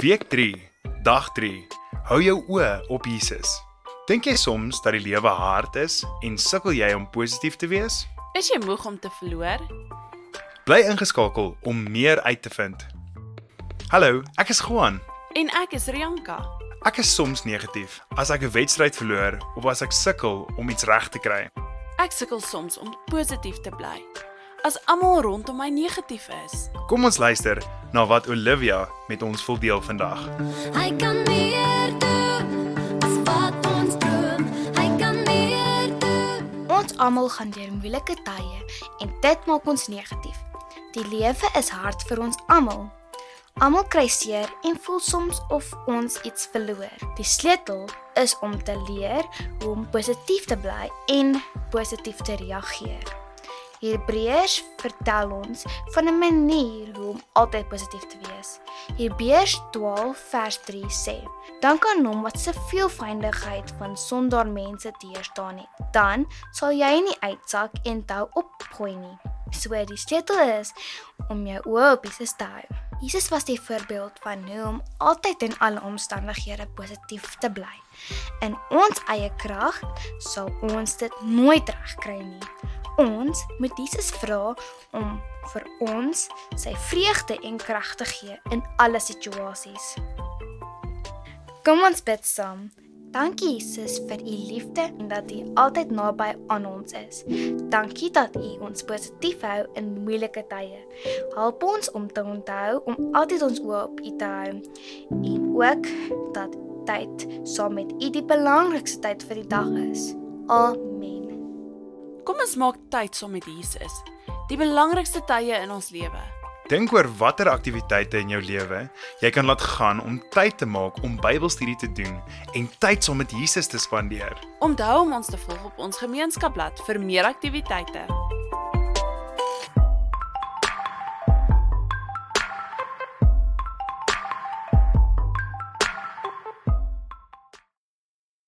Week 3, dag 3. Hou jou oë op Jesus. Dink jy soms dat die lewe hard is en sukkel jy om positief te wees? Is jy moeg om te verloor? Bly ingeskakel om meer uit te vind. Hallo, ek is Juan. En ek is Rianka. Ek is soms negatief as ek 'n wedstryd verloor of as ek sukkel om iets reg te kry. Ek sukkel soms om positief te bly. As almal rondom my negatief is. Kom ons luister na wat Olivia met ons wil deel vandag. Hy kan meer doen as wat ons droom. Hy kan meer doen. Ons almal gaan deur moeilike tye en dit maak ons negatief. Die lewe is hard vir ons almal. Almal kry seer en voel soms of ons iets verloor. Die sleutel is om te leer hoe om positief te bly en positief te reageer. Hebreërs vertel ons van 'n manier hoe om altyd positief te wees. Hebreërs 12 vers 3 sê: "Dank aan hom wat se veelvuldigheid van sondaar mense teërstaan het. Dan sal jy nie uitsak en tou opgooi nie." So die sleutel is om jou oë op Jesus te hou. Jesus was die voorbeeld van hoe om altyd in alle omstandighede positief te bly. In ons eie krag sal ons dit nooit regkry nie. Ons moet Jesus vra om vir ons sy vreugde en krag te gee in alle situasies. Kom ons bid saam. Dankie Jesus vir u liefde en dat u altyd naby aan ons is. Dankie dat u ons positief hou in moeilike tye. Help ons om te onthou om altyd ons oë op u te hou en ook dat tyd saam met u die belangrikste tyd vir die dag is. Amen. Kom ons maak tyd saam met Jesus. Die belangrikste tye in ons lewe. Dink oor watter aktiwiteite in jou lewe jy kan laat gaan om tyd te maak om Bybelstudie te doen en tyd saam met Jesus te spandeer. Onthou om ons te volg op ons gemeenskapblad vir meer aktiwiteite.